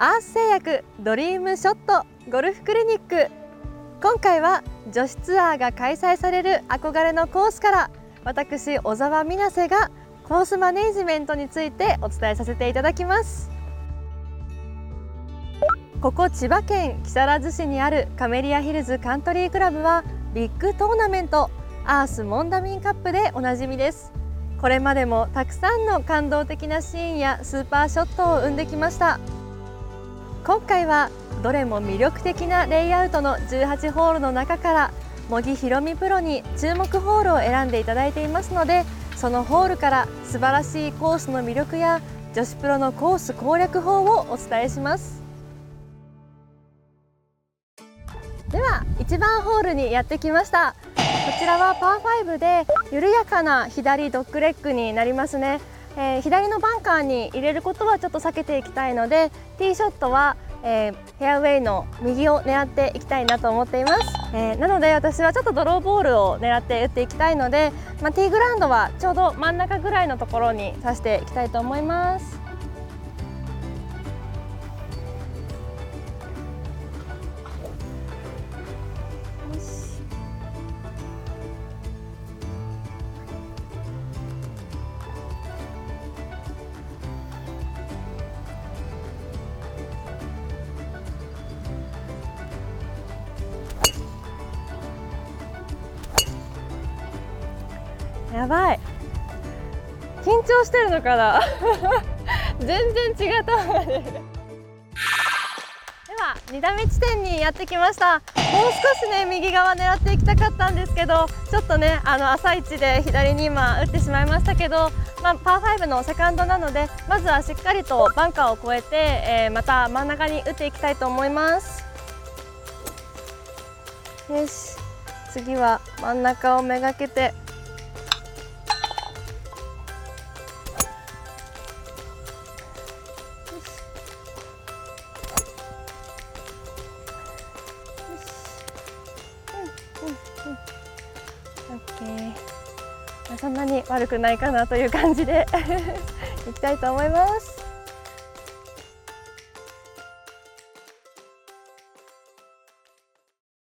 アース製薬ドリームショットゴルフクリニック。今回は女子ツアーが開催される憧れのコースから私小沢美奈瀬がコースマネージメントについてお伝えさせていただきます。ここ千葉県木更津市にあるカメリアヒルズカントリークラブはビッグトーナメントアースモンダミンカップでおなじみです。これまでもたくさんの感動的なシーンやスーパーショットを生んできました。今回はどれも魅力的なレイアウトの18ホールの中から茂木ひろみプロに注目ホールを選んでいただいていますのでそのホールから素晴らしいコースの魅力や女子プロのコース攻略法をお伝えします。では1番ホールにやってきました。こちらはパー5で緩やかな左ドッグレッグになりますね、えー、左のバンカーに入れることはちょっと避けていきたいのでティーショットは、えー、フェアウェイの右を狙っていきたいなと思っています、えー、なので私はちょっとドローボールを狙って打っていきたいので、まあ、ティーグラウンドはちょうど真ん中ぐらいのところに刺していきたいと思います。やばい。緊張してるのかな？全然違った方が出るでは2打目地点にやってきました。もう少しね右側狙っていきたかったんですけどちょっとねあの朝一で左に今打ってしまいましたけど、まあ、パー5のセカンドなのでまずはしっかりとバンカーを越えて、えー、また真ん中に打っていきたいと思います。よし。次は真ん中をめがけて。そんなに悪くないかなという感じで いきたいと思います。